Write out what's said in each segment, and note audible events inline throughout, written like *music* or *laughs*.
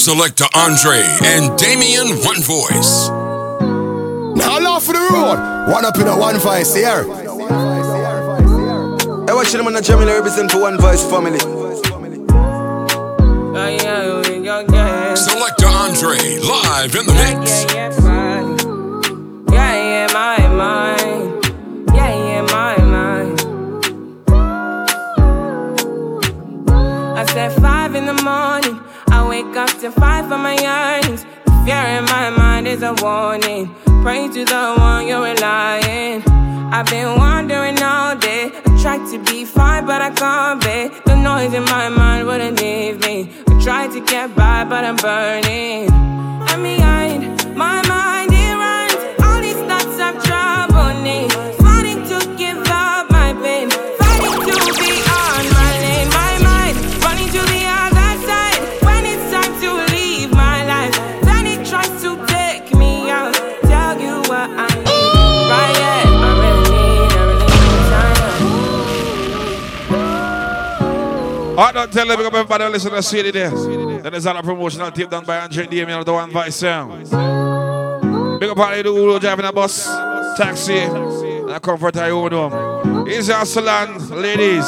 Selector Andre and Damien One Voice. Now laugh for the road. One up in a one voice here. Hey, watch them on the Jamila represent for one voice family. Selector Andre live in the mix. My mind. Yeah, yeah, my mind. I said five in the morning. I wake up to fight for my yearnings. The fear in my mind is a warning. Pray to the one you're relying. I've been wandering all day. I tried to be fine, but I can't be. The noise in my mind wouldn't leave me. I tried to get by, but I'm burning. I'm behind my mind, I don't tell them everybody listen to CD there. Then there's a promotional tape done by Andre Damien of the One Voice Sound. Big up all the who driving a bus, taxi, and a comfort I own them. Easy our salon, ladies.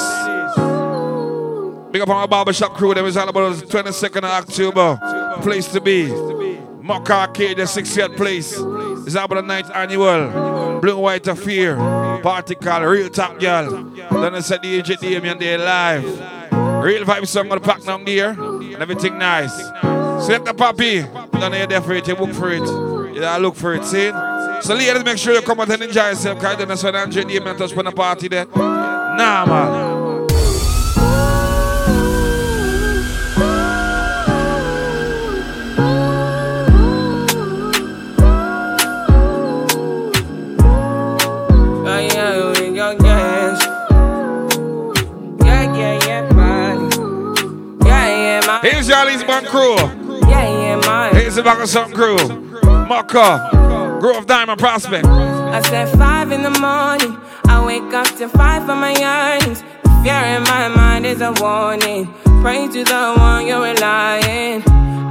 Big up on our barbershop crew, them is all about the 22nd of October. Place to be. Mock Arcade, the 60th place. It's about the ninth annual. Blue White Affair. Party called Real Top Girl. Then I said the AJ Damien Day live. Real vibe song on the pack down there. And everything nice. Select the puppy. Don't you there for it, you look for it. You gotta look for it, see? So ladies, make sure you come out and enjoy yourself. Cause then that's when Andre Damien touch on the party there. Nah, man. Here's Charlie's Band crew. Yeah, yeah, man. Here's the back of some crew. Maka. Grove Diamond Prospect. I said five in the morning. I wake up to fight for my yearnings. The fear in my mind is a warning. Pray to the one you're relying.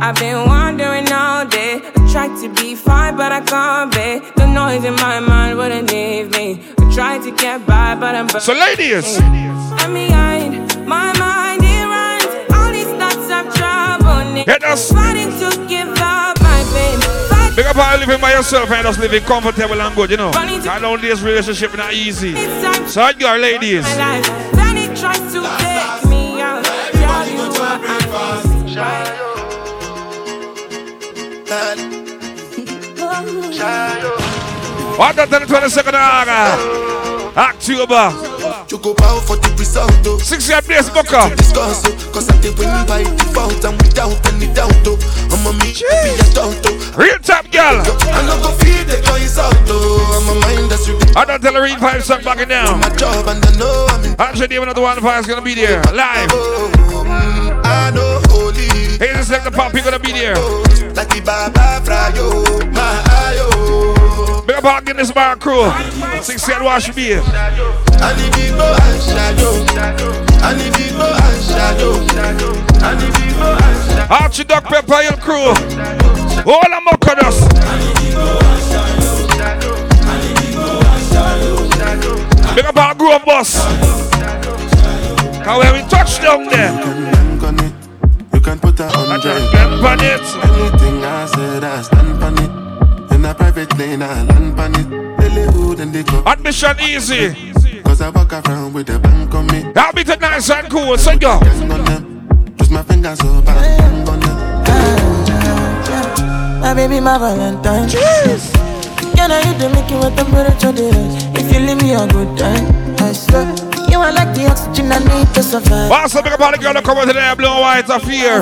I've been wandering all day. I tried to be fine, but I can't be. The noise in my mind wouldn't leave me. I tried to get by, but I'm So, ladies. I'm behind my mind, of trouble. Hit us. Fighting to give up my pain. Fighting Big up all living by yourself and just living comfortable and good, you know. I know this relationship not easy. So how you are, ladies? my life. Then it tries to take me out. Tell you what I need. What the 22nd of August? October. Go bow for the result, though. Six year place, Booker. Discuss, oh, cause I did win by default and without any doubt, oh. I'm a me, be a doubt, oh. Real top girl. I no go feed the guys out, though. I'm a mind that's really I don't tell her read five song back down. my job and I know I'm in Damon of the One Five is gonna be there live. oh, mm, I know holy. Here's the second pop, he gonna be there. Like the Baba Frayo, oh. my. Up all Guinness Bar crew. Six year wash beer. I need to go and shadow. I need to go and shadow. I need to go and shadow. Archie Duck Pepper and crew. All the Mokados. Big up our Grove bus. Cause when we touch down there, on. You can put a hundred. on it. Anything I said, I stand on it. In a private lane, I land on it. Lily hood and they go. Admission easy. Cause I walk around with a bank on me. I'll be the nice and cool, so yo. Gang on them. Twist my fingers so bad. Bang on them. My baby, my Valentine. Can I hit the make you with temperature days? If you leave me a good time, I swear. You are like the oxygen I need to survive. Also, big up all the girl that come out today, blue and white of fear.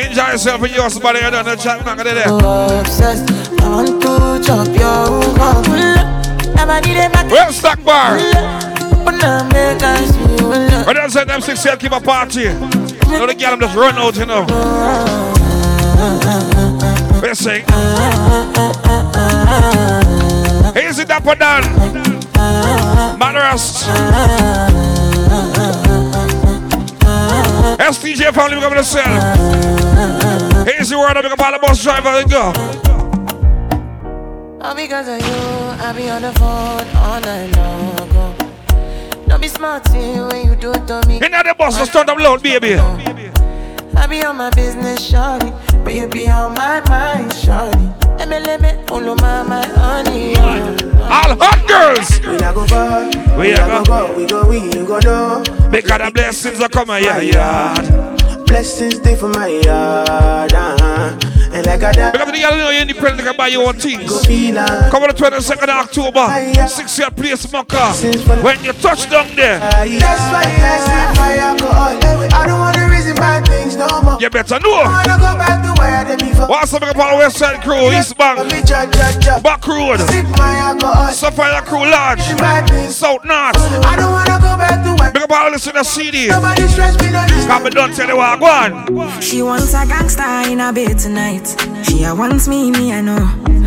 Enjoy yourself and yours, buddy. I don't know, chat, not gonna there. So obsessed, I want to chop your heart. Never did it back. Well, stock bar. But now make I see you love. But then said them six year keep a party. You know the girl them just run out, you know. Let's What you saying? Dapper Dan. Madarust. STJ family, we're going to sell. Here's the word, I'm going to call the bus driver and go. All because of you, I be on the phone all night long. oh. Don't be smart when you do it to me. In the bus, let's turn them loud, baby. I be on my business, shorty. But you be on my mind, shorty. Let me, let me, follow my, my honey. All hot girls. We not go far. We not a go go. We go we you go know. Because the blessings are coming, yeah, yeah. Blessings stay for my yard. Uh-huh. And like I die. Because the girl know you're independent, you can buy your own things. Go. Come on the 22nd of October, 6 year place, Maka. When you touch down there, That's why I sip my alcohol. I don't wanna reason bad things no more. you better I know. wanna go back to where I did before. What's the big part of West Side Crew, East Bank. Back Road, Sip my alcohol. Sapphire Crew Lodge, South North. I don't wanna go back to where. Big part of listen to CD. Nobody stress me no this. Can't be done tell you what, go on. She wants a gangster in a bed tonight. She a wants me, me I know.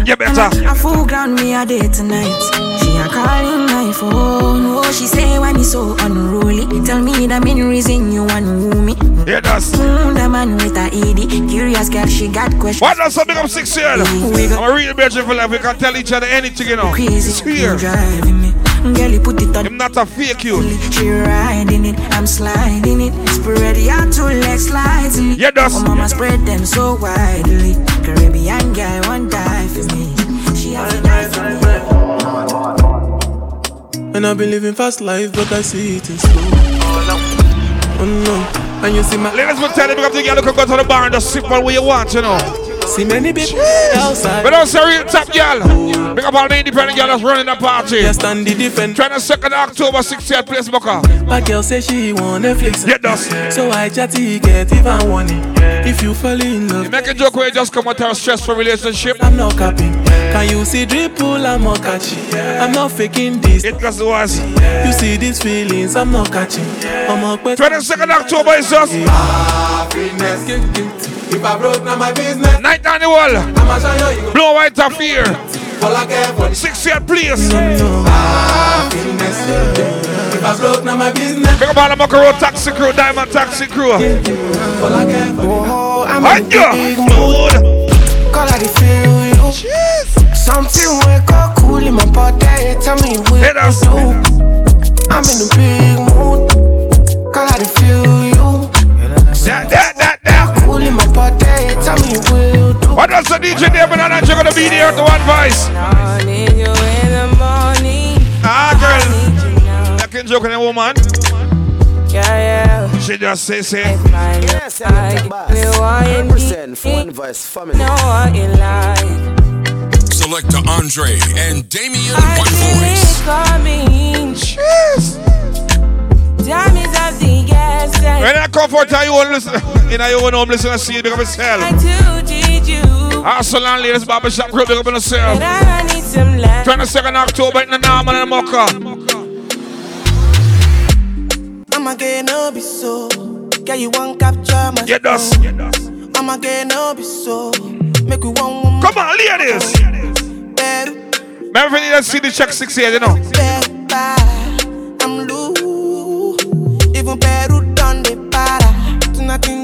You better. And a, a full ground me a day tonight. She a calling my phone. Oh, she say why me so unruly. Tell me the main reason you want me. Yeah, that's. Mm, the man with a ED. Curious girl, she got questions. Why does something up six years? I'm a real bedroom for life. We can tell each other anything, you know. It's Crazy, here. you driving me. Girl, you put it on. I'm not a fake you. She riding it, I'm sliding it. Spread your two legs slightly. Yeah, that's. Oh, mama spread them so widely. Caribbean guy won't die for me. She has a knife for me. And I've been living fast life, but I see it in slow. Oh no, and you see my Ladies will tell you because the girl can go to the bar and just sip on what you want, you know. see many people outside. But don't say real top girl. Pick up all the independent girl that's running the party. Yes, stand the defend. 22nd October, 60th place, Booker. My girl say she want Netflix. Yeah, does. So I chatty get even one If you fall in love, You make a joke where you just come out of a stressful relationship. I'm not capping. Can you see dripple? I'm not catching. I'm not faking this. It just was. You see these feelings? I'm not catching. I'm not 22nd October is just If I broke, now my business. night annual. I'ma show you, you Blue white of fear. go fall like heaven. 60th place. Happiness. If I broke, now my business. Pick up all the Mucker Road taxi crew, Diamond taxi crew. Fall like heaven. Oh, I'm Hi, in yeah. big Mood. Call I feel you. Something wake up cool in my body. Tell me what Hit us. do. I'm in a big mood. Call I feel you. That, that, that, that. Cool in my body. Tell me what to do. What does the DJ David and Andrew gonna be there to one voice? I need you in the morning. Ah, girl. need you now. That can joke on a woman. Yeah, yeah. She just say, say. Find Yes, out I I'm give you what you Represent for one need. voice family. Know what you like. Selector Andre and Damien I One feel Voice. it coming. Time is of the essence. When I come for you own listen, in your own home, listen and see it, big up I yourself. do need you. Hustle and ladies, barber shop group, big up yourself. But I need some love. 22nd October in the normal and Mocha. I'ma no be so. Girl, you want capture my Yeah, does. soul. I'ma no be so. Make we one woman Come on, ladies. Remember, you need to see the check six years, you know.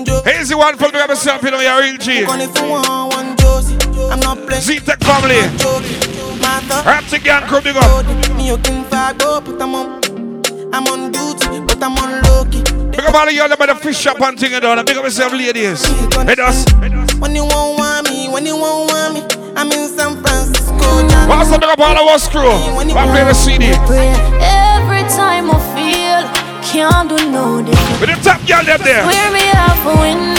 the. Here's the one for yourself, you know, you're real G. Z-Tech family. Raptic Gang crew, big up. you I'm on. Duty, but I'm on low key. Big up all of y'all the fish shop and thing, you know. Big up yourself, ladies. Us. When you won't want me, when you won't want me, I'm in San Francisco. John. Also, big up all of us crew. I play the CD. Every time I feel can't do no different. With the top girl them there. Wear me out for win.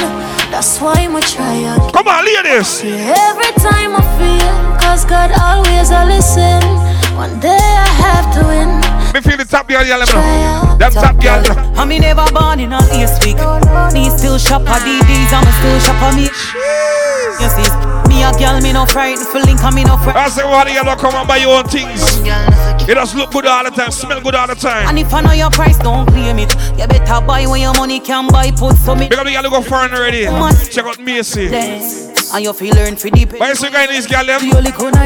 That's why I'ma try again. Come on, ladies. Every time I feel, cause God always a listen. One day I have to win. Me feel the top girl, y'all let me know. Them top girl. I me never born in a east week. Me still shop a DDs, I'm still shop a me. You see, me a girl, me no frightened for link, and me no frightened. I say, what you all come and buy your own things. It does look good all the time, smell good all the time. And if I know your price, don't claim it. You better buy when your money can buy. Put some Big up the girl who go foreign already. Check out Macy. Dance. And you feel learn for deep. Why you see guy in this girl them?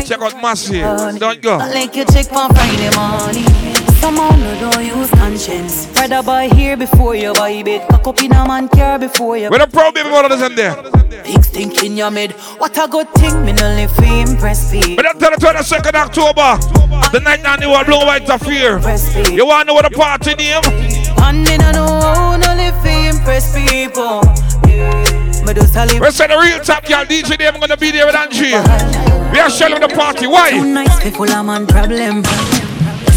Check out Massy. Don't go. Like you check for Friday morning. Somehow no don't use conscience. Rather buy here before you buy it. Cock up in a man car before you. Where the pro baby mother in there? Big stink in your mid. What a good thing. Me no live for impress people. But tell the 22nd October, the night on the world blue white of fear. You wanna know what the party name? And me no know how no live for impress people. Me just a live. We say the real top girl DJ them gonna be there with Angie. We are shelling the party. Why? Too nice people a man problem.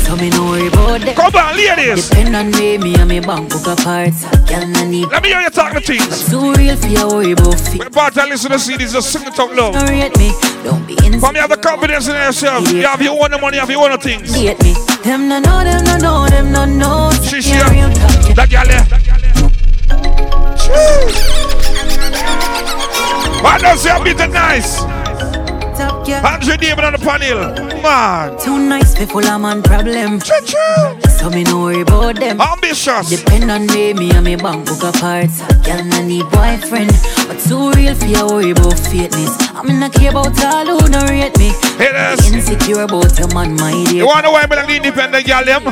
So me no worry about them. Come on, ladies. Depend on me, me and me bank book apart. Girl no need. Let me hear you talk the things. Too real for your worry about fit. When the party listen to CDs, just sing it out loud. Don't rate me, don't be insecure. Come, you have the confidence in yourself. You have your own money, you have your own things. Hate me. Them no know, them no know, them no know. She's Yeah, here. real talk. That girl there. Why don't you beat it nice? Top girl. Andrew David on the panel. Man. Too nice people a man problem. So me no worry about them. Ambitious. Depend on me, me and me bank book apart. Girl no need boyfriend, but too real for your worry about fakeness. I mean I care about all who no rate me. Haters. Insecure about your man, my dear. You wanna why me like the independent girl them?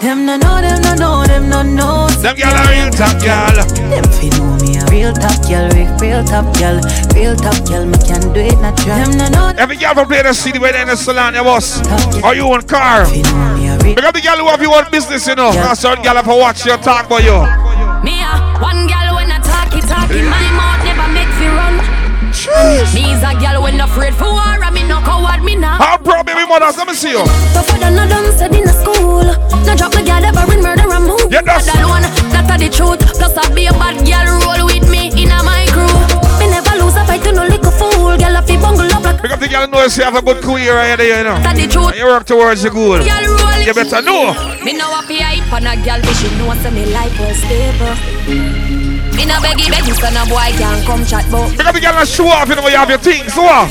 Them no know, them no know, them no know. Them girl are real top girl. Them fi know real top girl, real, real top girl, real top girl. Me can do it natural. Them no know. Every girl from play the city where they in the salon, you boss. Are you on car. Fi know me a real. Because the girl who have your own business, you know. Because certain girl have to watch your talk about you. Me a one girl when I talk it talk in my Me's a girl when afraid for war and me no coward me now. How proud baby mothers, let me see you. Tougher than a done said in a school. No drop my girl ever in murder and move. Yeah, that's- That alone, that a the truth. Plus I be a bad girl roll with me in a my crew. Me never lose a fight to no little fool. Girl I fi bungle up like Because the girl knows you have a good career right there, you know. that the truth. You work towards the goal. Girl roll You better know. Me know a fi hype on a girl, but she know say me life well stable. Me no beggy beggy, so no boy can come chat but Because the girl not show off, you know, you have your things. So what?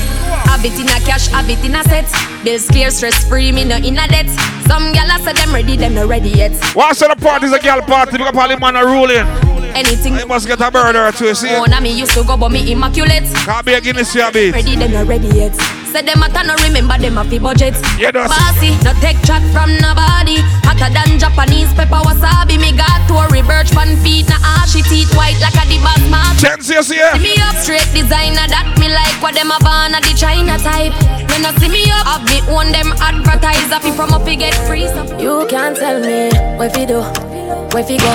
Have it in a cash, have it in a set. Bills clear, stress free, me no in a debt. Some gyal a say them ready, them no ready yet. Once the party is a girl party, because all the man are ruling. Anything You must get a bird or two, see? on a me used to go, but me immaculate. Can't be a Guinness here, beat. Ready, them no ready yet. Say them a no remember them a fi budget. Yeah, Bossy, no take chat from nobody. Hotter than Japanese pepper wasabi. Me got Tory Burch pan feet, na ashy ah, teeth white like a the boss man. Chance, you see? See me up straight designer that me like what them a born a the China type. When I see me up, have me own them advertise up from up we get free. So you can't tell me where fi do, where fi go,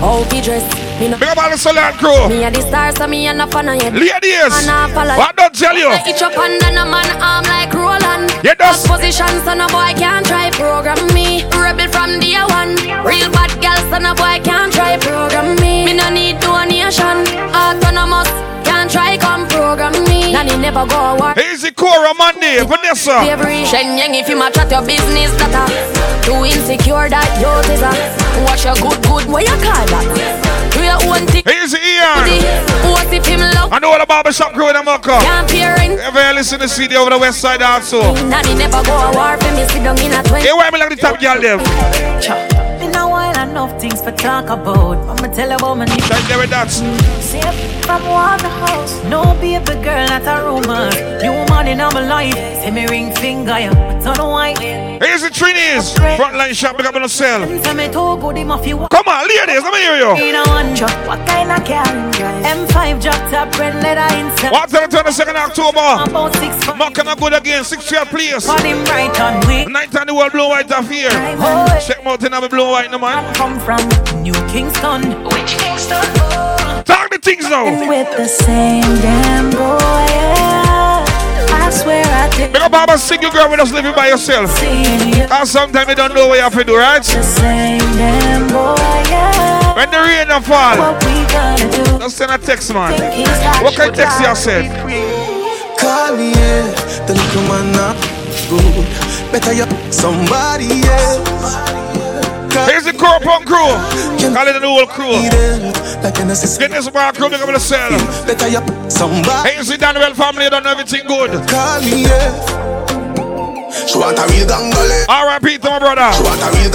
how fi dress. Me no Big up all the Salon crew. me a the star, so me a no fan of yet. Ladies, a what don't tell you? I itch up under a man arm like Roland. Yeah, that's- position, so no boy can't try program me. Rebel from day one. Real bad girl, so no boy can't try program me. Me no need donation. Autonomous, can't try come program me. Nanny never go war. Easy Cora Monday, Vanessa. Every Shenyang if you match at your business that uh, Too insecure that you is a uh, Watch your good good what you call that Do your own thing Easy Ian. What if him love I know all the barbershop crew in America. Can't parent Ever listen to CD over the west side also? Nanny never go a war for me sit down in a twenty Hey, why me like the top girl them? In a while, enough things for talk about. I'ma tell you about my nigga. Like there with that. See if from Waterhouse. No baby girl, not a rumor. New man in my life. See me ring finger, yeah. But on white. Easy Trinis. Frontline shop, big up on the cell. Tell me to go. Come on, ladies, let me hear you. In a one truck, what kind of car? M5 drop top, red leather inside. What's the 22nd October? About six foot. Mocking a good again, six year place. Put him right on me. Night on the world, blue white of here. Check me out in the blue white, no man. Come from New Kingston. Which Kingston? Talk the things now. With the same damn boy, yeah. I swear I did. Big up all my single girl when just living by yourself. You. And sometimes you don't know what you have to do, right? The same damn boy, yeah. When the rain a fall, What we gonna do? just send a text, man. What kind of text you said? Call me, yeah. The little man not good. Better you somebody else. Here's the core punk crew. Call it the whole crew. Get this bar crew, up on the cell. Better you the Daniel family, you don't know everything good. R.I.P. to my brother. She.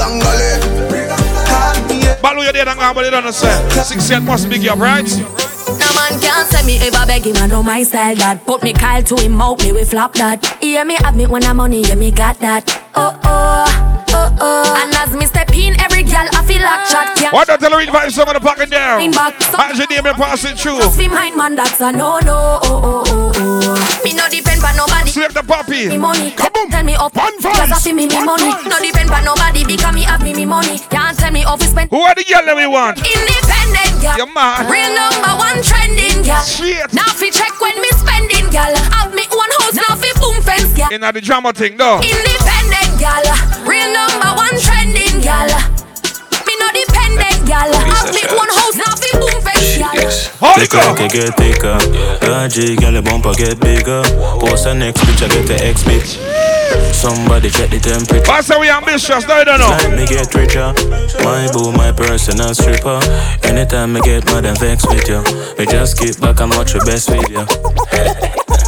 Balu, you did and but you don't sir. Six cent must big up, right? No man can't say me ever beg him, I know my style that. Put me Kyle to him out, me we flop that. Hear me have me when I'm money, yeah me got that. Oh oh, oh oh. And as me step in, every girl I feel like chat can't. Why don't tell her read five some of the pocket down? How's your name and passing through? Just be mine, man, that's a no no. Oh oh oh oh. Me no depend on nobody. Slip the puppy. Me money, tell me up. One Cause I see me me money. No depend on nobody because me have me me money. Can't tell me off to spend. Who are the girl that we want? Independent girl. Your man. Real number one trending girl. Shit. Now fi check when me spending girl. Have me one house now fi boom fence girl. In the drama thing though. Independent girl. Real number one trending girl. Me no dependent girl. Have me one house now fi boom fence girl. Thicker, can get thicker. RG, girl, the bumper get bigger. Post the next picture, get the X bitch. Somebody check the temperature. I say we ambitious, no, you don't know. Like me get richer. My boo, my personal stripper. Anytime I get mad and vex with you, me just keep back and watch your best video.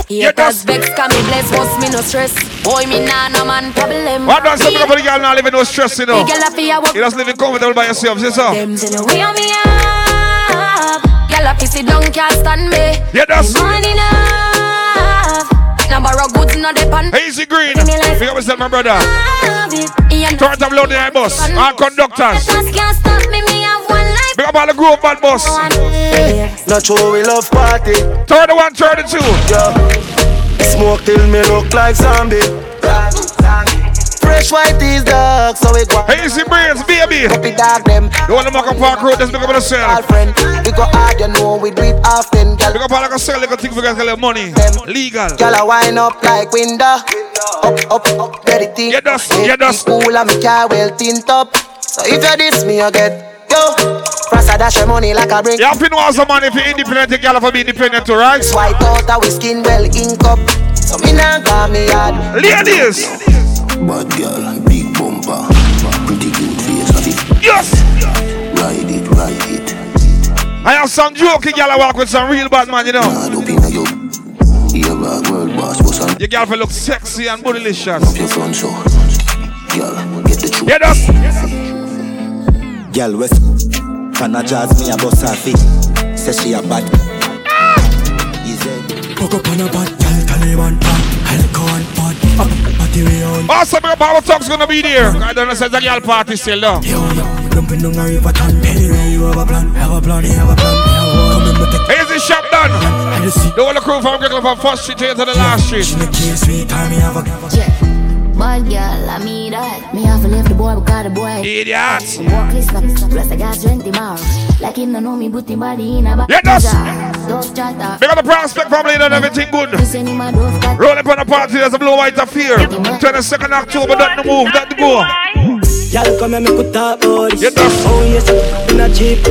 Cause vex can me bless, but me no stress. Boy, me nah no man problem. What does something for the girl not living no stress, you know? The girl a fi a walk- You just living comfortable by yourself, see so? Them say way on me up. Girl a fi sit down can't stand me. Yeah, that's- money enough. Now borrow goods no depend. Hazy Green. Give me life. Big up yourself, my brother. Turn up load the bus. Our conductors. Can't stop me. Me have one life. Big up all the Grove Band bus. Not sure we love party. 31, 32. Yeah. Smoke till me look like zombie. Fresh white is dark, so we go. Hazy Brains, baby. Happy dog them. You want to make a park road, just big up yourself. Girlfriend, we go hard, you know we do it often. Girl, Big up all the sell little things for guys get money. Them. Legal. Girl, I wind up like window. Up, up, up, get it in. Yeah, that's, yeah, that's. Cool and me car well tint up. So if you diss me, you get yo. Rasta dash your money like a bring. You have to know some money if you're independent, you gotta be independent too, right? White out a we skin well ink up. So me nah got me hard. Ladies. Bad girl, big bumper, pretty good face of it. Yes. Ride it, ride it. I have some joking girl I walk with some real bad man, you know. Mad up inna your Here a world boss was on Your girl for look sexy and bootylicious. up your front so. Girl, get the truth. Get us. Girl West Can I jazz me a bust her feet Say she a bad Easy Hook up on a bad girl, Taliban pan Alcohol pot, up, material Also, big up our talk's gonna be there. I don't know, says a girl party still, though. Dumping down a river ton Anyway, you have a plan, have a plan, have a plan. Come in, but take Here's the shop done. The whole crew from Brooklyn from first street to the last street. sweet time, me have a Bad girl, I mean that. Me have to leave the boy because the boy. Idiot. Walk this up, plus I got strength tomorrow. Like him, no know me, put him body in a back. Yeah, that's- Don't chat off. Big up the prospect family and everything good. Send him a dove cat. Roll up on the party, there's a blue white of fear. 22nd October, don't the move, don't the go. Y'all come and make we talk about this Get that. Oh yes, in a cheap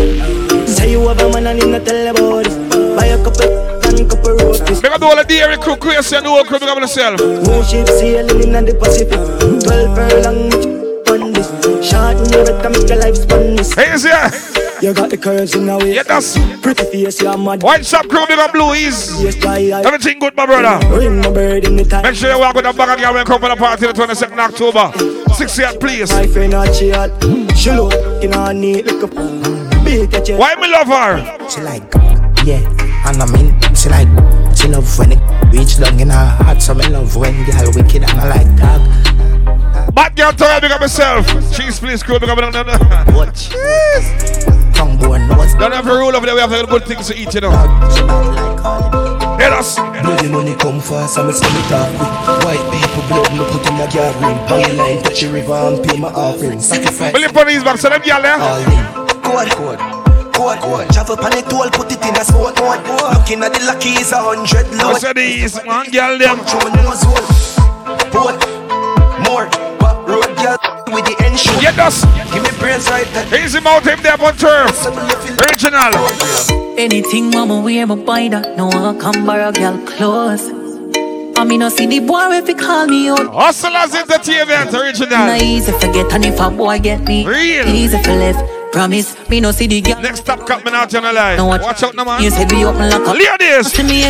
Say you have a man and him not tell about this Buy a couple and couple roasties Big up the whole of Dairy Crew, Crazy and the whole crew, big up yourself. Moon ship sailing in the Pacific Twelve furlong on this Short in your better make your life span this Hey, is here. You got the curves in the way Yeah, that's Pretty face, you're mad White shop crew, big up Blue Ease. Yes, I Everything good, my brother. Ring my bird in the time Make sure you walk with a bag of girl when you come for the party the 22nd October. 68, please. My friend not she hot She look in her knee Look up Big at you Why me love her? She like Yeah And I mean She like She love when it reach down in her heart So me love when girl wicked and I like dog Bad girl, tell her big up yourself. Cheese, please, crew, big up. Watch Tongue bone nose Don't have a rule over there, we have the good things to eat, you know. She bad like all Hear us. Bloody money come fast I'm sell it off quick White people blood me put in a yard ring Hang a line touch the river and pay my offering Sacrifice Will you put these back? So them girl there. Eh? all in Code, code Code, code Travel pan it all, put it in a sport mode Looking at the lucky is a hundred I load said these, man, girl them. Through my nose hole Boat More But road girl with the end show Get us. Give me brains right there Easy mouth him there on turf. Original. Anything mama wear me buy that No one come borrow girl clothes I mean no see the boy if he call me out Hustlers Entertainment, Not original. easy forget and if a boy get me Real. Easy for left Promise me no see the girl Next stop coming out on the line. What- Watch out, no man. You said open like a Ladies. Me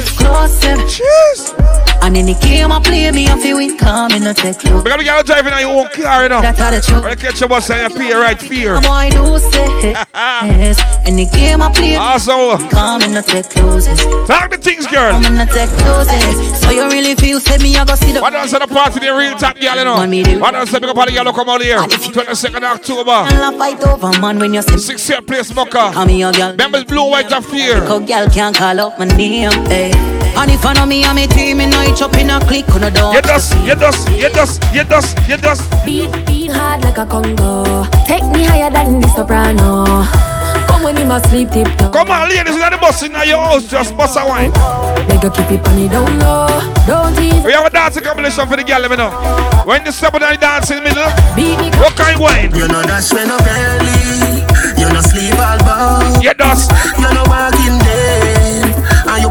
Cheers. And any game I play, me I feel win, come in a take you. Because we got driving on your own car, you know. That's how the truth. You catch your bus and you pay right fear. Say *laughs* yes. Any game I play, Also, come in a take loses. talk the things, girl. Come in a take loses. So you really feel, say me, I go see the. What else at the party, the real top girl, you know? What else at the party, girl, come out here? 22nd October. Fight over man when you see. Six year place, Mocha. I'm your girl. Members blue, white, and fear. Go girl can't call out my name, eh. And if I know me and me team, me know it up in a click on the door. You dust, you dust, you dust, you dust, you dust. Beat, beat hard like a Congo. Take me higher than the soprano. Come when you must sleep tip top. Come on, ladies, in the bus in your house, just bust a wine. Make you keep it on it down low. Don't tease. We have a dancing competition for the girl, let me know. When you step on the dance in the middle, Beat me. what kind of wine? You know that's when I'm early. You know sleep all about. You dust. You know walking day. And you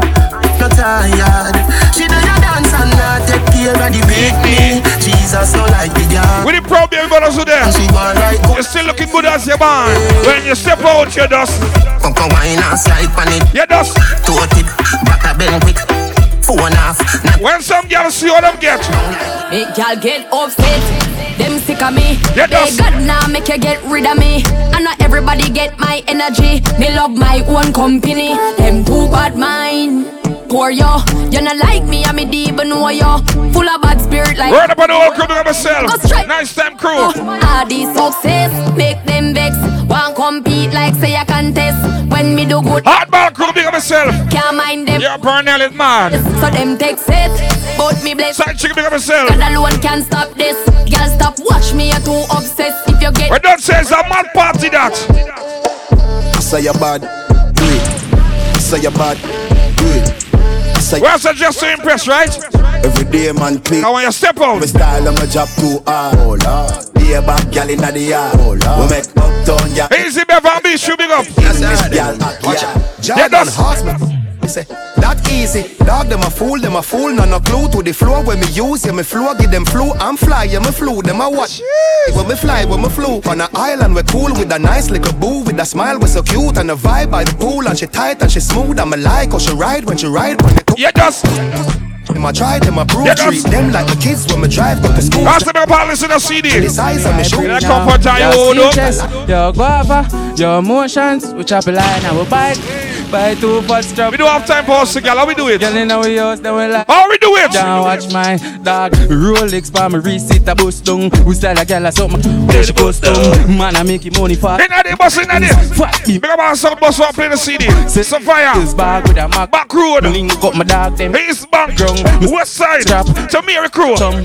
no tired. She do your dance and not take care of the baby. Jesus no like the girl. With the problem, brothers who there. She want like You're still looking good as your man. When you step out, you dust. Come come wine and slide on it. You dust. Toe tip, back a bend quick. Phone off. Not When some girls see what them get. Make y'all get upset. Them sick of me. Yeah, they that's- God now make you get rid of me. And not everybody get my energy. Me love my own company. Them too bad mind. Poor yo, you not like me, I'm a deep know yo. Full of bad spirit like. Word up on the whole crew, big up myself. Go. Nice time crew. Oh, all these success make them vex. Want compete like say I contest. When me do good, Hardball crew, big up myself. can't mind them. Yeah, Pernell is mad. So them take it, but me bless. Side chick, big up myself. God alone can stop this. Girl, stop watch me, you're too obsessed. If you get We don't say it's a mad party that. Say you bad, do. Say you bad, do it. Say Well, so just to impress, right? every day man click. Now when you step out, My style and my job too hard. Oh lord, be a back gal inna the yard. Oh lord, we make uptown ya. easy Bevan B, shoot big up. Yes, miss gal, watch out. Yeah, Jordan that's- Horseman. Say, that easy. Dog, them a fool, them a fool. None no clue to the floor when me use. Yeah, me flow, give them flu. I'm fly, yeah, me flew. Them a watch. When me fly, when me flew. On an island, we cool with a nice little boo. With a smile, we're so cute. And a vibe by the pool. And she tight and she smooth. I'm a like, or she ride when she ride. When the Yeah, just. them a try, them a prove. Yeah, treat them like the kids when me drive go to school. That's the big part, listen to CD. The size of me shoe. You come for time, you hold. Your guava, your emotions, we chop a line and we bite. Buy two bus drop. We don't have time for us, girl. How we do it? Girl in our house, then we like. How we do it? Down watch my dog. Rolex for me receipt a bust down. We style a girl a something. Where she custom. Man, I make it money for. Inna the bus, inna the. Fuck me. Big our sound bus, play the CD. Set Some fire. This bag with a Mac. Back road. Link up my dog them. East Bank. Ground. West side. Strap. To Crew. Some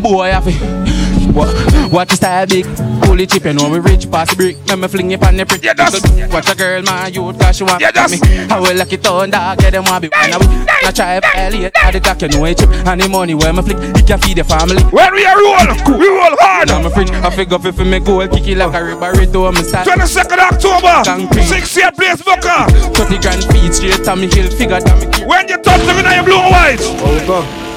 boy have it. What? Watch the style big. Pull it chip, you know we rich past the brick. Let me fling it on the prick. Yeah, that's- Watch a girl, my youth, cause she want Yeah, that's- me. I will lock it on, dog. Get them want be one away. I try violate. All the doc, you know it chip. And the money where me flick, it can feed the family. When we are roll, we roll hard. I'm a fridge, I figure if me goal, kick it like a ribberito, me style. 22nd October. Concrete. 68 place booker. 30 grand feet straight to me hill, figure that me. When you touch them in your blue and white. Oh, go.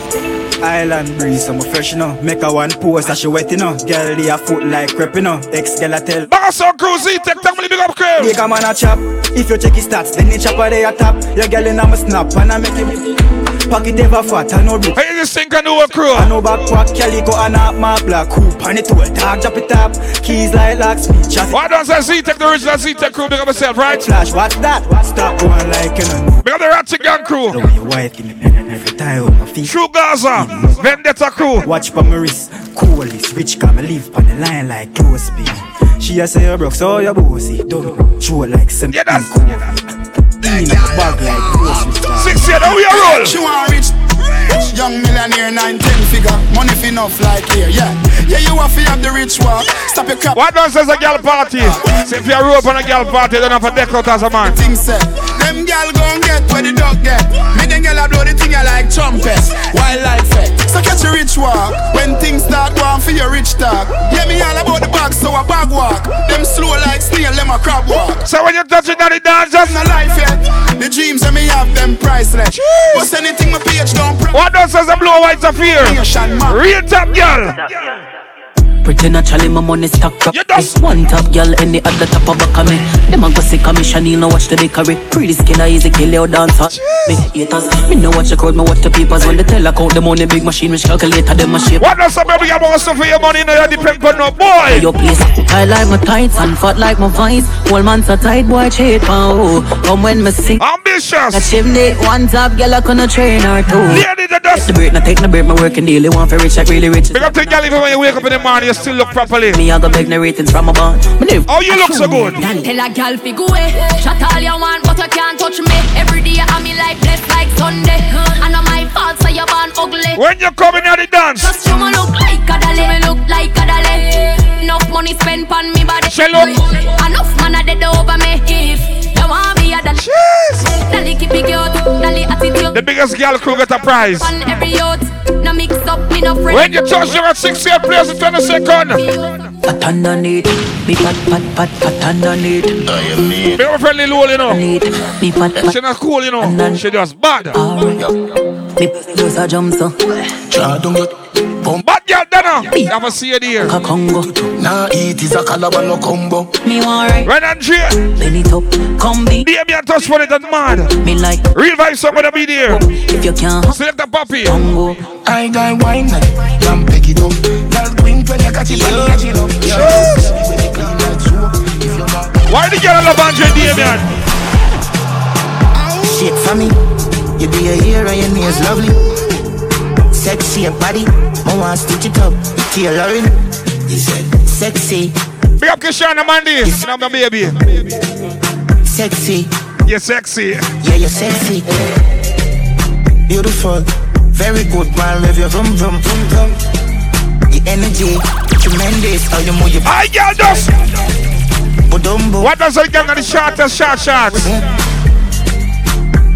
Island breeze, I'm a fresh, you know. Make a one post, that she wet, you know. Girl, they a foot like crep, you know. Ex girl, I tell. Back on cruise, take time big up crew. Big a man a chop. If you check his stats, then he chop chopper they a top. Your girl in a snap, and I make him. Pocket ever fat, I know rip. Hey, this thing can do a crew. I know backpack, calico, and a my black hoop. And it will dog, drop it up. Keys like locksmith, chat. Why don't I see take the original Z Tech crew? Big up myself, right? Flash, what's that? Stop going like you know. Big up the Ratchet Gang crew. The way your wife give me pen every time on my feet. True Gaza. Vendetta crew. Watch for my wrist, coolest, rich come live on the line like close speed. She a say you broke, so you bossy. Don't show like some Yeah, that's- cool. In a bag like grocery store. Six year, now we are roll. She want rich, rich young millionaire, nine ten figure, money fi enough like here, yeah. Yeah, you want fi have the rich walk. Stop your crap. What does says a girl party? See if you roll up on a girl party, you don't have a deck out as a man. Thing said, them gal gon' get where the dog get. Me them gal a blow the thing ya like trumpets, wildlife effect. So catch a rich walk when things start going for your rich talk. Yeah, me all about the bag, so a bag walk. Them slow like snail, them a crab walk. So when you're touching on the dance, just no life yet. The dreams that me have them priceless. What's anything my page don't. Pro- what does says a blue white of fear? Nation man. Real top girl. Pretty naturally, my money stack up. One top girl, any other top of back of me. Them a go see commission, you know watch the bakery. Pretty skin, I easy kill your dancer. Me haters, me know watch the crowd, me watch the papers. When they tell account the money, big machine, which calculator, them a shape. What does some baby want stuff for your money? No, you depend on no boy. Your place, I like my tights and fat like my vines. Whole man so tight, boy, cheat, oh. Come when me sing. Ambitious. A chimney, one top girl, I couldn't train her too. Lady, the dust. Take the break, now take the break, my working daily. Want for rich, like really rich. Big up to girl, even when you wake up in the morning, you still look properly. Me, I got beg the ratings from my bond. Oh, you look so good. Tell a gal fi go. Shut all you want, but you can't touch me. Every day I'm in like blessed like Sunday. And I'm my fault, so you born ugly. When you coming out the dance, Just you me look like a dolly, me look like a dolly. Enough money spent on me body. She look. Enough man a dead over me. If you want me a dolly, dolly keep it cute, dolly attitude. the biggest girl crew get a prize. On every youth, no mix up, me no friend. When you touch your at 6 year place in 20 seconds. Pat underneath, me pat pat pat pat underneath. I am me. Be friendly low, you know. Me pat pat. She not cool, you know. She just bad. Me just a jump so. Try don't get bump. Bad girl, Dana. Uh, Never see you there. Congo. Nah, eat is a calabar no combo. Me want right. Right and straight. Bend it up, come be. Baby, I touch for it, that's mad. Me like Real vibe, somebody be there. if you can't. Select the puppy. Congo. I got wine like Jam pick it up Girl queen when you catch it when you catch it up Yeah When you clean like soap If you're not Why the girl love Andre Damian? Shit for me. You do your hair and your nails lovely. Sexy and body. I want to stitch it up. Tailoring. Sexy. Big up Kishana Mandy. You know my baby. Sexy. You're sexy. Yeah, you're sexy. Beautiful. Very good, man. Rev your vroom, vroom, vroom, vroom. The energy. Tremendous. How you move your I girl just. Budumbo. What does the gang of the shortest short shots?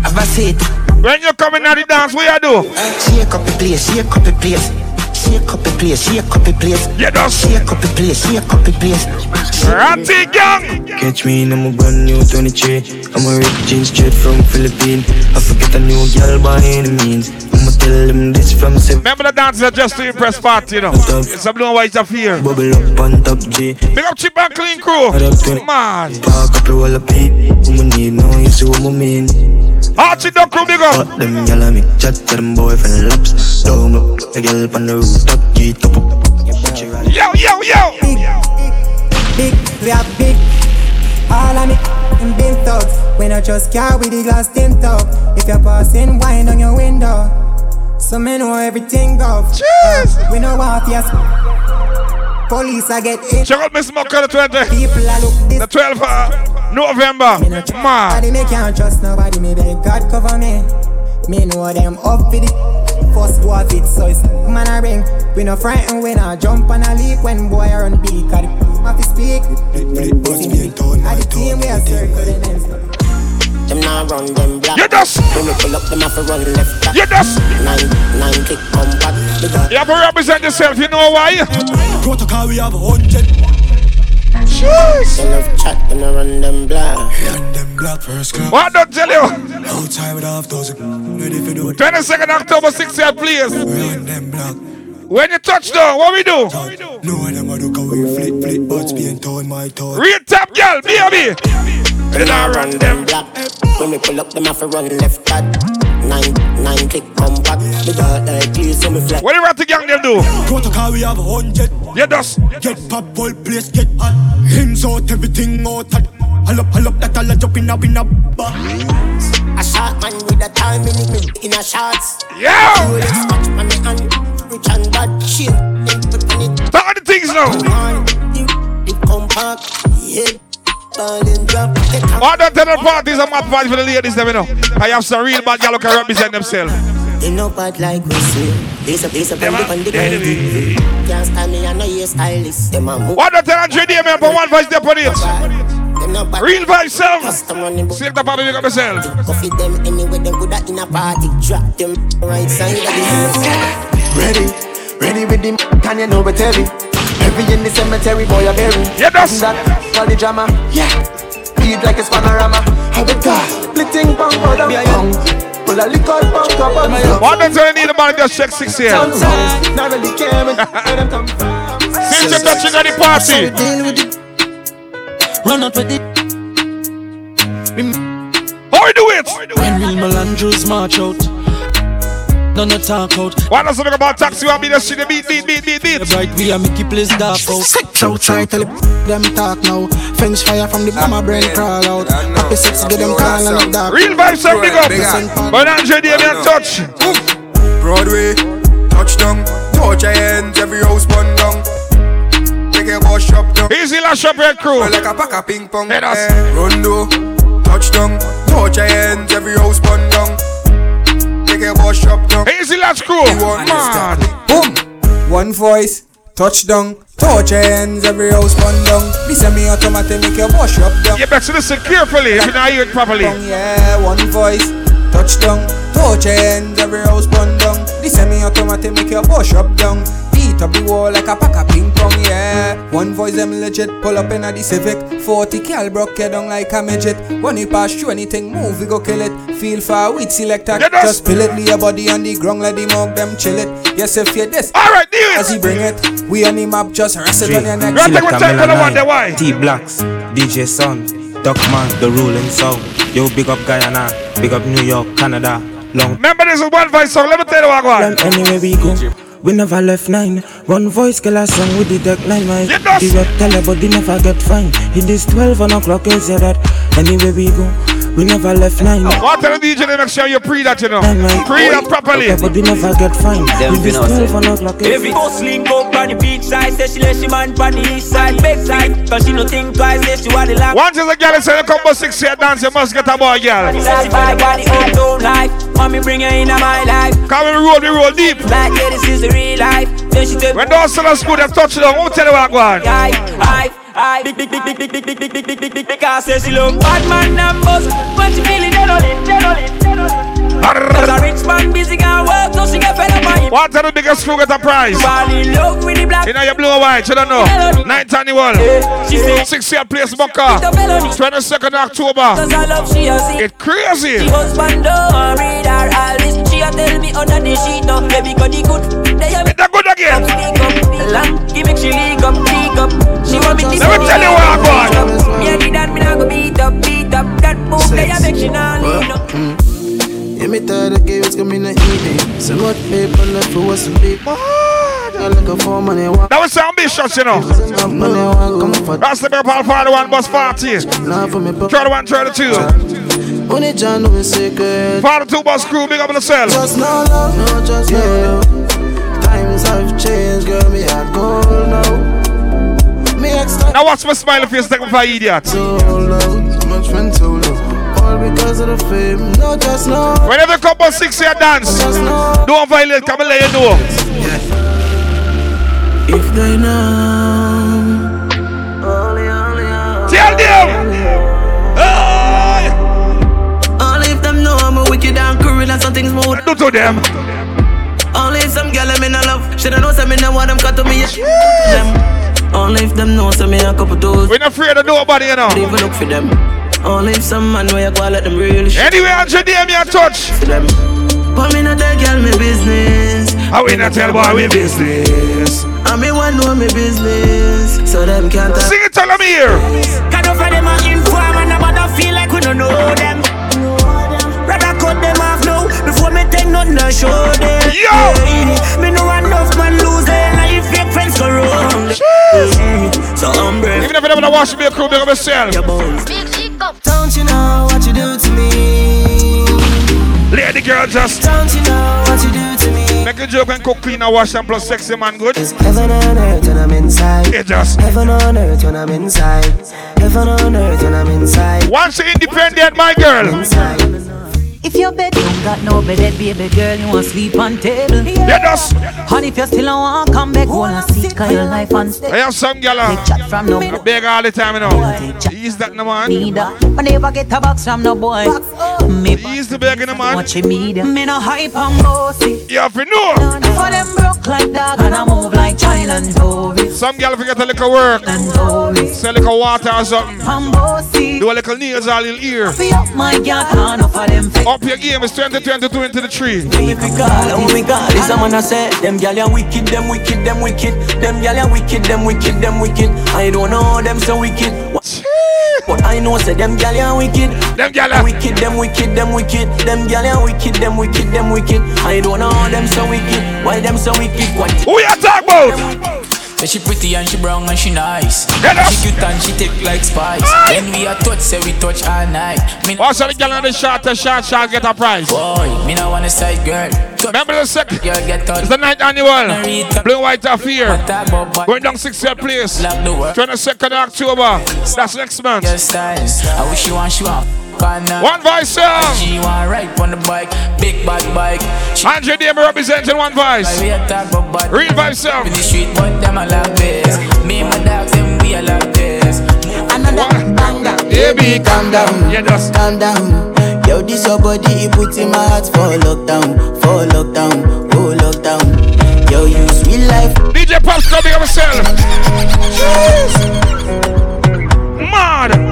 Have a seat. When you coming out the dance, what you do? Shake up the place, shake up the place. Shake up the place, shake up the place. You just shake up the place, shake up the place. Ratty gang. Catch me in a brand new 23. I'm a rich jeans straight from Philippines. I forget a new girl by any means. I'ma tell them this from seven. Remember the dance is just to impress party, you know. It's a blue and white affair. Bubble up on top G. Big up Chip and Clean Crew. Man. Park up the wall of P. Who need no, you see what I mean. Archie Duck Crew, big up. Fuck them gyal me chat to them boyfriend laps. Down up, the girl on the roof. rooftop, G top up. Yo, yo, yo. Big, big, we are big. All of me in big thugs. When I just car with the glass tint up. If you're passing wine on your window. So me know everything go. Cheers. we know what yes. Police I get in. Check out Miss Mucker the 20. People I look this. The 12th uh, November. Nobody Man. me can't trust nobody. Me beg God cover me. Me know them up for the first boy fit so it's man I ring. We no frightened when I jump and I leap when boy I run big. Cause the have to speak. At the team we are circle the names. Them now run them black. You just. When we pull up, them have to run left. back. You just. Nine, nine click come back. The You have to represent yourself, you know why? Protocol, we have a hundred. Jeez. They love chat, them a run them black. Run them black first class. What don't tell you? Outside with half dozen. Ready for do it. 22nd October, 60th place. Run them black. When you touch down, what we do? No one them a do cause we flip, flip, but being torn, my torn. Real top girl, baby. They now run them black. When we pull up, them have to run left back. Nine, nine click come back. The girl like please so me flat. What the ratty gang them do? Protocol, we have a hundred. You just. Get pop, whole place get hot. Hands out, everything out. hot. Hull up, hull up, that all a jump in a, in a bar. A shot man with a time in it, in a shots. Yo! Rolex watch man me hand, rich and bad shit. Talk the things now. It come back, yeah. Ballin' drop, take a All the tenor parties are mad party for the ladies, them, you know. I have some real bad girl who can represent themselves. They know bad like we say. Lace up, lace up, and dip on the ground. Can't stand me, I know you're stylist. Them a move. What the tenor Andre Damian for one voice there for this? Them no bad. Real vibe self. Custom running the party, make up yourself. Coffee them anyway, them good at in a party. Drop them right side of the house. Ready, ready with the can you know it's heavy. Heavy in the cemetery, boy, I bury. Yeah, that's that. All the drama, yeah. Beat like it's panorama. How the car, splitting bang, bang, bang. Pull a liquor, bang, top of my What does you need about just check six here? Not really care when them come from. Since you're touching at the party. Deal with it. Run out with it. How we do it? When real Melandros march out. None of talk out. Why not talk about taxi? Want me to see the beat, beat, beat, beat, beat. Right, we are Mickey place dark out. Sex outside, tell them talk now. Fence fire from the bomber brain crawl out. Happy sex, get them call and the dark. Real vibes are big up. But Andre Damien touch. Broadway, touchdown, touch your hands, every house bun down. Make a wash up down. Easy lash up your crew. Like a pack of ping pong. Let us. Rondo, touchdown, touch your hands, every house bun down. A wash up down. Easy lash crew. Man. Boom. One voice, touchdown, touch your hands, every house bun down. This a me automatic make you wash up down. You better listen carefully if you not hear it properly. Yeah, one voice, touchdown, touch your every house bun down. This a me automatic make you wash up down. Beat up the wall like a pack of ping pong, yeah. One voice them legit, pull up in a the Civic. 40 cal broke you down like a midget. When you pass through anything, move, we go kill it. Feel far, weed selector. Just spill it, lay your body on the ground, let the mug them chill it. Yes, if you this. Alright, do it. As he bring it, we on the map, just rest it on your neck. Right, take one time, one, why? T Blacks, DJ Son, Duckman, the ruling sound. Yo, big up Guyana, big up New York, Canada. Long Remember this is one voice song. Let me tell you what I want. Anywhere we go, we never left nine. One voice kill a song with the deck nine miles. The but they never get fine. It is 12 on o'clock, is yeah that. Anywhere we go, we never left nine. What tell the DJ to make sure you pre that, you know. Pre that properly. But they never get fine. It is 12 on o'clock, is Every boss link up on the beach side, say she let she man on the east side, big side, cause she no think twice, say she want the land. Once is a girl say you come for six year dance, you must get a boy girl. That's my body uptown life. Mommy bring her in my life. Come and roll, we roll deep. Like yeah, this is the real life. Then she take When those sellers go, they touch it on. Who tell you what I want? I, I, I, big, big, big, big, big, big, big, big, big, big, big, big, because say she love bad man numbers. She feeling it, it, it. Cause a rich man busy can work, so she get fed up on him. What tell the biggest crew get a prize? Fall in love with the black. You know you blue and white, you don't know. Ninth annual. She say, Six year place Boca. 22nd October. Cause I love she a see. It's crazy. She husband don't read her all this. She a tell me under the sheet now. Baby got the good. They a It's good again. Lamb, give me she leak up, leak up. She want me to Let me tell you what I want. Me a the that me nah go beat up, beat up. That move they a make she nah lean up. Hmm. Yeah, me tired of games coming to eat So much paper left for us to be. I look for money, want That was ambitious, you know. money, want come for That's the big part 41 bus 40. Now for me, 31, 32. Only John know is secret. 42 bus crew, big up on the cell. Just no love, no, just no love. Times have changed, girl, me a gold now. Me extra Now watch my smiley face take me for idiot. so low, much friend so low. All because of the fame, no, just no. Whenever you come on six year dance, don't violate, come and let you know. If they know. Tell them. Only if them know I'm a wicked and cruel and something smooth. Do to them. In a. Shoulda know some me know what them cut to me. Them. Only if them know some me a couple toes. We're not afraid of nobody, you know. Even look for them. Only if some man where you go let them real shit. Anyway, Andre DM you touch. For them. But me not tell girl me business. How we not tell boy we business. And me want know me business. So them can't talk. Sing it, tell them here. Cause no for them a inform and nobody feel like we don't know them. Rather cut them off now before me take nothing to show them. Yo! Yeah, me know enough man lose their life, fake friends go wrong. So I'm brave. Even if you never watch me, a crew, big up yourself. Don't you know what you do to me? Lady girl, just Don't you know what you do to me? make a joke and cook, clean, and wash and plus sexy man good. Heaven on earth when I'm inside. It just. Heaven on earth when I'm inside. Heaven on earth when I'm inside. Once independent, my girl. If your bed don't got no bed, baby girl, you want sleep on table. Yeah, that's. And if you still don't want come back, go and seek cause your life on stake. I have some gal chat from no I beg all the time, you know. Ease that, no man. Neither. But never get a box from no boy. Me Ease the bag in the man. Watch him media. Me no hype and bossy. You have to know. For them broke like dog and I move like child and Tory. Some gal forget a little work. Sell a little water or something. I'm bossy. Do Do a little nails all in ear. My girl, enough of them fake. Up your game is 2022 into the tree. Oh my God, this a man I say Them gal are wicked, them wicked, them wicked. Them gal are wicked, them wicked, them wicked. I don't know them so wicked. But I know say them gal are wicked. Them gal are wicked, them wicked, them wicked. Them gal are wicked, them wicked, them wicked. I don't know them so wicked. Why them so wicked, what? Who you talk about? Say she pretty and she brown and she nice. She cute and she take like spice. When we a touch, say we touch all night. Me What's the girl on the shot, the shot, shot get a prize? Boy, me no want a side girl. Remember the second? Girl get. It's the night annual. Blue, white, affair. Going down 60th place. 22nd October. That's next month. I wish you want, she want. One voice song. She want ride on the bike, big bad bike. She Andre Dame representing one voice. we a talk about bad. Real vibe song. In the street, but them a love this. Me and my dogs, them we a love this. Baby, calm down, calm down. Yo, this your body, it puts in my heart for lockdown, for lockdown, oh lockdown. Yo, you sweet life. DJ Pops coming up yourself. Mad.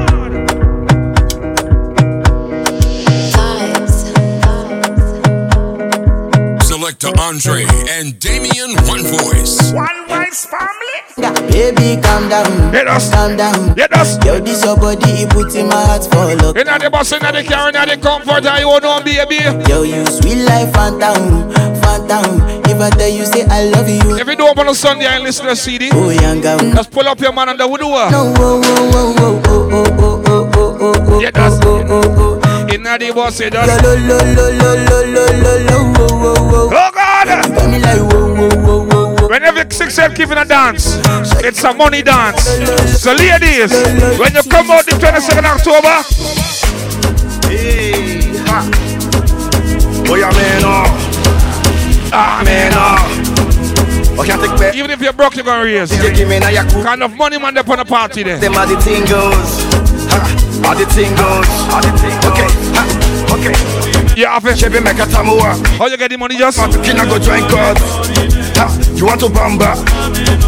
Selector Andre and Damien One Voice. One voice family. Baby, calm down, Let us calm down. Let us. Yo, this your body, it puts in my heart for lockdown. Inna the bus, inna the car, inna the comfort, and you know, baby. Yo, you sweet life, phantom, phantom. If I tell you, say I love you. If you do up on a Sunday and listen to the CD, oh, younger. just pull up your man and the wood door. No, oh, oh, oh, oh, oh, oh, oh, oh, oh, oh, oh, Yeah, that's oh, oh, oh, oh. Inna the bus, it Yo, does. lo, lo, lo, lo, lo, lo, lo, lo, oh, oh, oh. Oh God! You got me like whoa, whoa, whoa, whoa, whoa. Whenever six head giving a dance, it's a money dance. So ladies, when you come out the 22nd October, Hey, ha. Oh, yeah, man, oh. Ah, man, oh. Back. even if you're broke, you're gonna raise. You give me now your cool. Kind of money man they on the party there. Them are the thing goes. How the thing goes. The thing. Okay, okay. Yeah, have it. Chevy make a tamua. How you get the money just? Can I go join God? You want to bamba?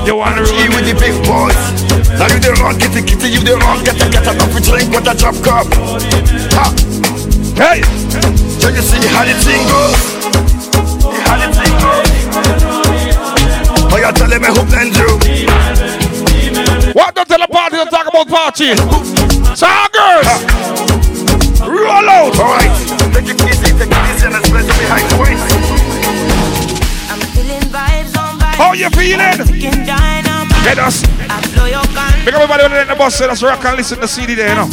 You want to G with the big boys. Now you the wrong, the kitty, you the wrong, get a get a coffee drink with a drop cup. Ha. Hey! So you see how the thing goes. How the thing goes. Oh, you tell me who blend you. What don't tell the party to talk about party? Girls! Roll out! Alright, take it easy, take it easy, and let's play behind the waist. I'm feeling vibes on vibes. How you feeling? Let us. Blow. Make everybody in the bus say that's rock and listen to the CD there, you know.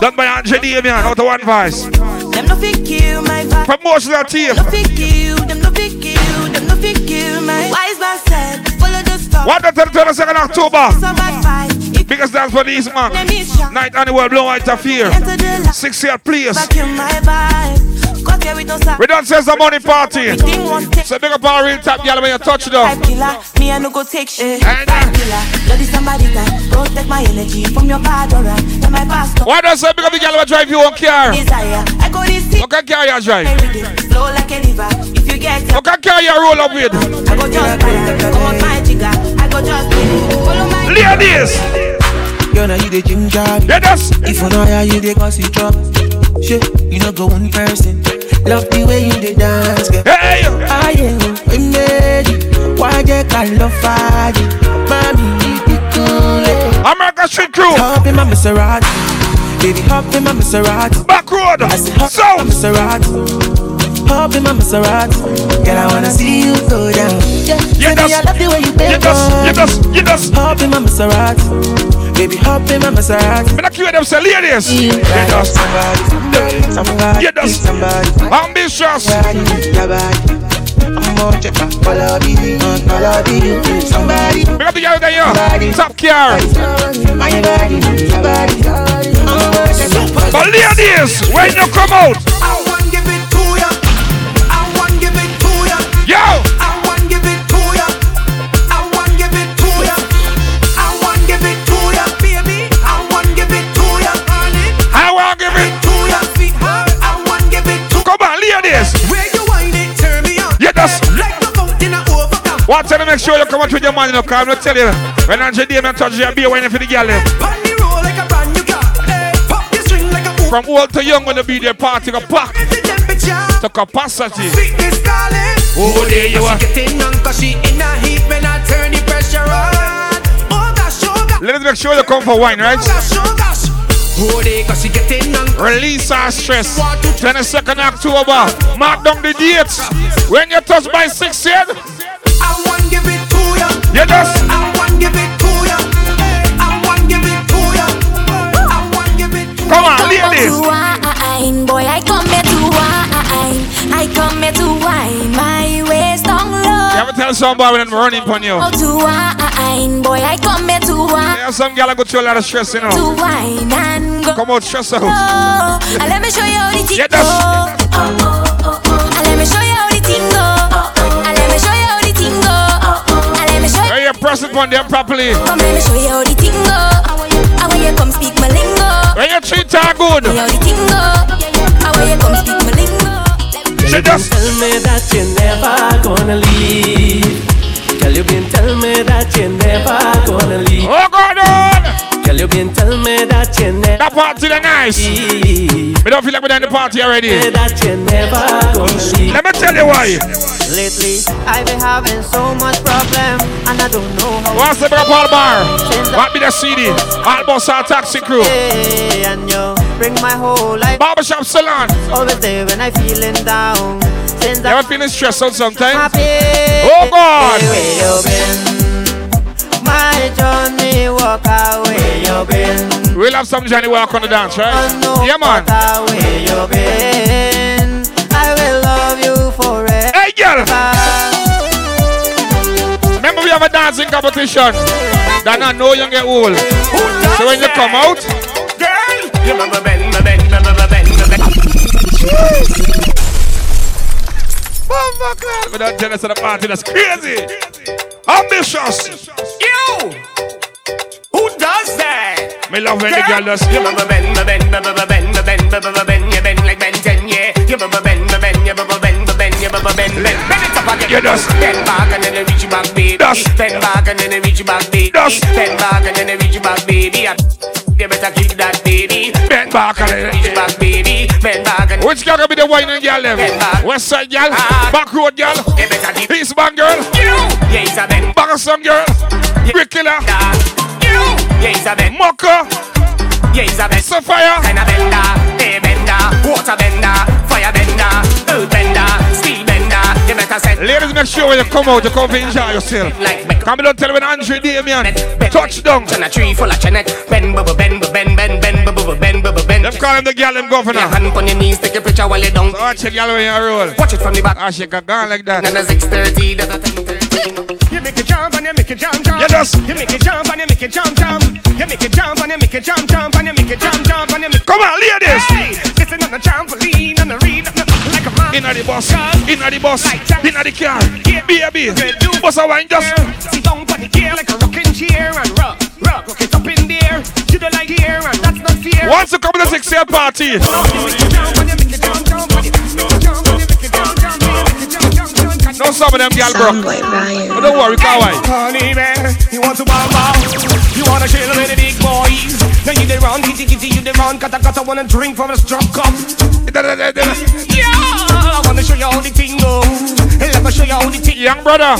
Done by Andre Damian, out of one voice. Them no fit kill my vibe. Promotional team. No fit kill. Them no fit kill. Them no fit kill my wise man said. Follow the star. What the 22nd October? So bad vibe. Biggest dance for the East man. Them is shot. Night annual Blue White Affair. Enter the light. Six year please. We don't say it's a money party. Everything one take. So big up our real top girl when you touch them. killer. Me I no go take shit. Vibe killer. Bloody somebody that protect my energy from your bad aura. Then my pastor. Why don't say big up the girl when drive you on car? Desire. I go this What kind of car you drive? Flow like a river. If you get What kind of car you roll up with? I go just. Come on my jigger. I go just follow my Ladies! Girl, now you the ginger. Yeah, that's. If you know how you the cause it drop. Shit, you know go one person. Love the way you the dance, girl. Hey! I am a lady. Why you can love? Mommy, you be cool. America Street Crew. Hop in my Maserati. Baby, hop in my Maserati. Back road. I said, hop in my Maserati. Hop in my Maserati. Girl, I wanna see you go down. Yeah, You Tell just- I love the way you bend just, you down. just, you just. Hop in my Maserati. Baby, hop in my massage. But I clear them, say, Yeah, does. just somebody, you ambitious. Somebody, pick up Somebody. Somebody. Somebody. Somebody. Somebody. Somebody. Somebody. Somebody. Somebody. Somebody. Somebody What tell make sure you come out with your man, you know, cause I'm not tell you. When Andre Damian touch you, be waiting for the girl. them. Eh. Pon the roll like a brand new car. Hey, pop your From old to young when the be there party go pack. To capacity. Oh, there you are. Let's make sure you come for wine, right? Release our stress. 22nd October. Mark down the dates. When you touch by six yet. You. You just. I want give it to you. I want give it to you. I want give it to. Come on, ladies. To boy, I come here to wine. I come here to wine. My waist on low. You ever tell somebody when I'm running upon you? To wine, boy, I come here to wine. Yeah, some girl go through a lot of stress, you To wine and go. Come out, stress out. Oh, and let me show you how the thing Yeah, that's- Oh, oh, press it on them properly. Come let me show you how the thing go. How when you come speak my lingo. When you treat her good. Show you how the thing go. How when you come speak my lingo. She just. Tell me that you're never gonna leave. Girl, you been tell me that you're never gonna leave. Oh, God, on. You been tell me that you're never That party the nice. We don't feel like we're done the party already. that you're never. Let me tell you why. Lately, I've been having so much problem, and I don't know how. What's the big Paul Bar? What be the CD? All boss our taxi crew. Hey, and you bring my whole life. Barbershop salon. Always there when I feeling down. Since You ever feeling stressed out sometimes? happy. Oh, God. Where you been? My Johnnie Walker, where you been? We'll have some Johnny Walk on the dance, right? Yeah, man. Where you been? I will love you forever. Hey, girl. Remember we have a dancing competition. That I know you get old. So when you come out, Girl, you remember Ben, Ben, Ben, Ben, Ben, Ben, we don't jealous of the party. That's crazy. Ambitious. You. Who does that? Me love when the girl does. You bubba bend, bubba ben, bend, ben, bend, ben, bend, bend, you bend, like Ben 10, yeah. You bubba bend, bubba bend, you bubba bend, bubba bend, you bubba bend, bend, bend, it up again. You does. Bend back and then reach back, baby. Does. Bend back and then reach back, baby. Does. Bend back and then reach back, baby. You better kick that, baby. Bend back and then reach back, baby. Bend back and Which girl gonna be the whining girl them? West side girl, ah. back road girl, East Bank girl, Yeah, it's a Ben. Bangson girl, Brick Killer, You, Yeah, it's a Ben. Mocha, Yeah, it's a Ben. Sapphire, Kind of bender, air bender, water bender, 100%. Ladies, make sure when you come out, you come to enjoy yourself. Like come don't tell me Andrew Damian. Touchdown. On a tree full of chenet. Ben, bubba, ben, ben, ben, ben, bubba, ben, bubba, ben. Them call him the girl, them governor. Yeah, hand on your knees, take a picture while you down. So watch the girl when you roll. Watch it from the back. Ah, she can go like that. And a 6.30, that's a 10.30. You make it jump and you make it jump, jump. You just. You make it jump and you make it jump, jump. You make it jump and you make it jump, jump. And you make it jump, jump. And you make it... Come on, ladies. Hey, this on the trampoline, not the read, Inna the bus, inna the bus, inna the car. Baby, bust a wine just. Sit down on the gear like a rocking chair and rock, rock, rock it up in the air. To the light here and that's not fear. Once you come to the six year party. No some of them girl bro. But don't worry, Kawai. Honey man, you want to bomb out? You wanna chill with the big boys? Now you the run, kitty kitty, you the run, kata kata wanna drink from a strong cup. Yeah, I wanna show you how the thing go. Let me show you how the thing. Young brother,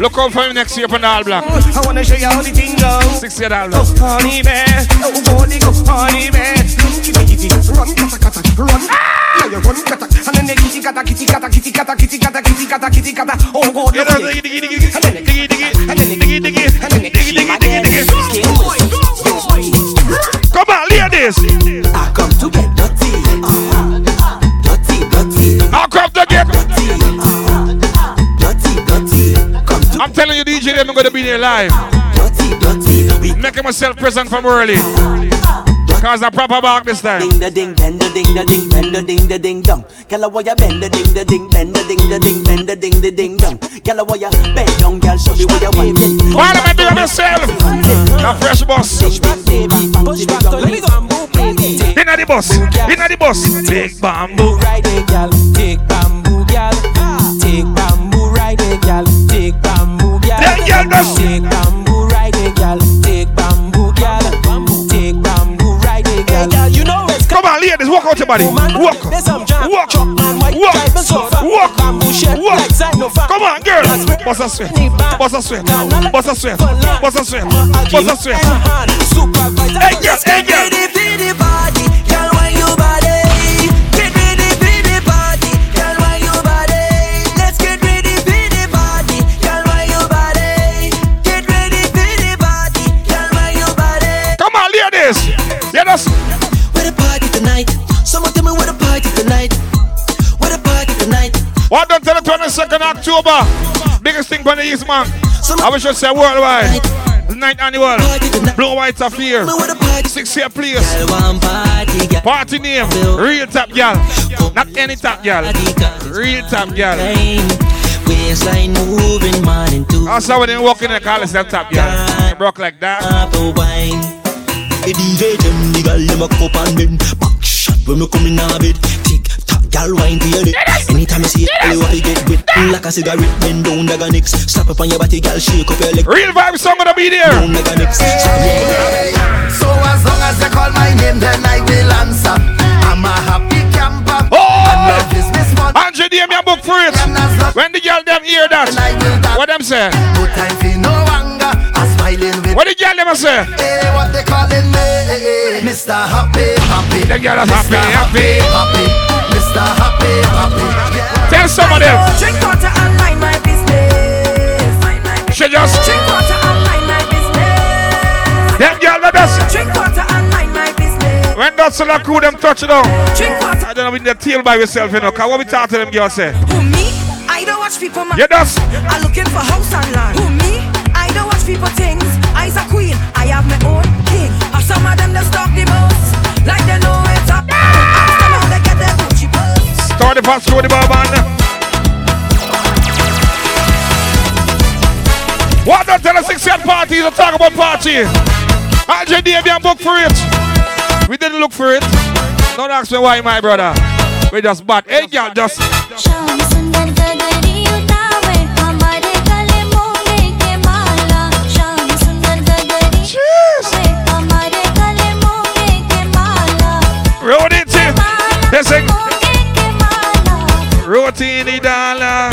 look out for him next year for the all black. I wanna show you how the thing go. Six year all black. Honey man, oh body go, honey man. Kitty kitty, run kata kata, run. Now you run kata, and then they kitty kata, kitty kata, kitty kata, kitty kata, kitty kata, kitty kata. Oh God, look at it. And then they diggy diggy, and then they telling you, DJ, them gonna be there live. Making myself present from early. Cause I proper back this time. Ding the ding, bend the ding the ding, bend the ding the ding dong. Gyal why you bend the ding the ding, bend the ding the ding, bend the ding the ding dong. Gyal why you bend down, gyal show me where you want. Why am I doing myself? A fresh boss. Push back to the bamboo, baby. Inna the bus, inna the bus. Big bamboo. Ride it, gyal. Take bamboo, gyal. Take bamboo, ride it, gyal girl them. Take bamboo ride a girl. Take bamboo girl. Take bamboo ride a girl. You know it's come on, ladies, walk out your body. Walk. walk. Walk. Walk. Walk. Walk. Come on, girl. Bust a swim. Bust a swim. Bust a swim. Bust a swim. Bust a swim. Hey, yes, hey, yes. October? Biggest thing for the East, man. I wish I say worldwide. The ninth annual Blue White Affair. Six year place. Party name. Real top gal. Not any top gal. Real top to I saw when they walk in the college, that top gal. They broke like that. A gal wine to your neck Anytime you see it, all you have to get wet Like a cigarette, bend down like a nicks Slap up on your body, gal, shake up your leg Real vibe song gonna be there Down like a nicks So as long as you call my name, then I will answer. I'm a happy camper. Oh! And love is Miss Mon- Andre DM your book for it. When the girl them hear that, what them say? No time for no anger. I'm smiling with. What the girl them say? Hey, what they calling me? Mr. Happy, happy. The girl is happy, Mr. happy. happy. Mr. Happy, happy. Tell some of them. Drink water and mind my business. She just Drink water and mind my business. them girl that does. Drink water and mind my business. When that's the crew them touch it down. Drink water. I don't know with the tail by yourself, you know. Cause what we talk to them girls say. Who me? I don't watch people. Man. You does. I'm looking for house and land. Who me? I don't watch people things. I's a queen. I have my own king. Or some of them that stalk the most. Like they Start the pass through the bourbon. What don't tell us year parties to talk about party. Andre Davian book for it. We didn't look for it. Don't ask me why, my brother. We just bad. Hey, girl, just. Roti in dollar.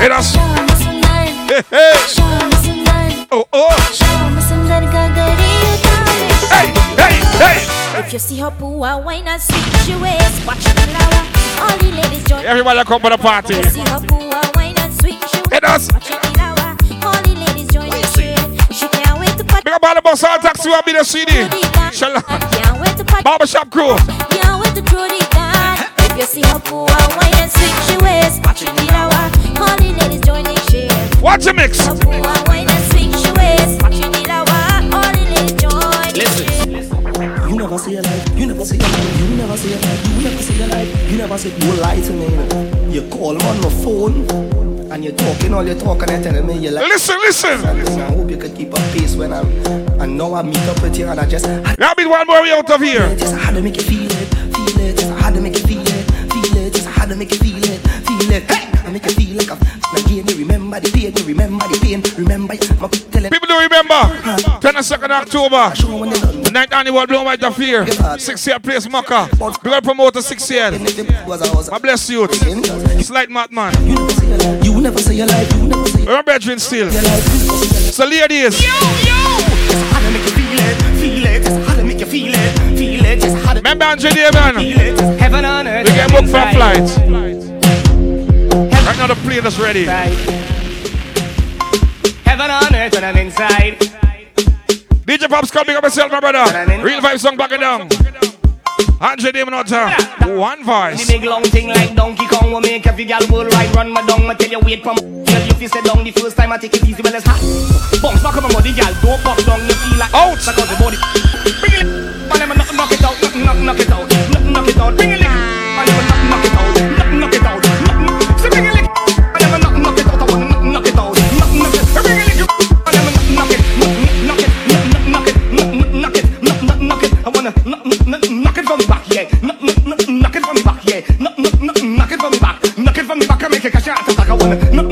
Hey, that's. Hey, hey. Oh, oh. Hey, hey, hey. If you see her poo, I wine and switch your waist. Watch the flower. All the ladies join. Everybody come to the party. If you see her poo, I wine and switch your Hey, that's. Watch the flower. All the ladies join the trade. She can't wait to party. Big up all the bus, all taxi will be the CD. Shalom. Can't wait to party. Barbershop crew. Can't wait to throw the dance. If you see her poo, I wine and switch your waist. Watch the flower. All the ladies join the shade. Watch the mix. Her poo, I wine and switch your waist. Watch the flower. All the ladies join the shade. You never see a life, you never see a life, you never see a life, you never see a life, you never see you lie to me. You call me on my phone and you're talking all you're talking and telling me you like Listen, listen. I hope you could keep a pace when I'm I know I meet up with you and I just I Now be one more way out of here. just had to make you feel it, feel it, just had to make you feel it, feel it, just had to make you feel it, feel it. Hey! I make you feel like I'm again, you remember the pain, you remember the pain, remember my telling People do remember. 22nd October. The ninth annual Blue White Affair. Six year place Maka. We got promote to six year. I bless you. Slight Matman. You never say your life, you never say We're brethren still. So ladies. How to Remember Andre Davian? feel. Heaven on earth. We get booked for a flight. Right now the plane is ready. Heaven on earth when I'm inside. DJ Pops coming up myself, my brother. Real vibe song back and down. Andre Damon out there. One The voice. big long thing like Donkey Kong will make every gal right run my down. I tell you wait from girl you feel sit down the first time I take it easy well it's hot. Bounce back on my body, gal. Don't pop down. You feel like out. Back out the body. Bring it. Man, me knock, knock it out. Knock, knock, knock it out. Knock, knock it out. Bring it. Man, let me knock, knock it out. Knock, knock it out. Knock, knock. So bring it. Man, let me knock, knock it out. I wanna knock, knock it out. Knock, knock it. Bring it. Man, let me knock, knock it. Knock, knock it. Knock, knock it. Knock, knock it. Knock, knock, knock it. I wanna knock, knock, knock it from the back, yeah. Knock, knock, knock, knock it from the back, yeah. Knock, knock, knock, knock it from the back. Knock it from the back. I make it cash out. I wanna knock, knock, knock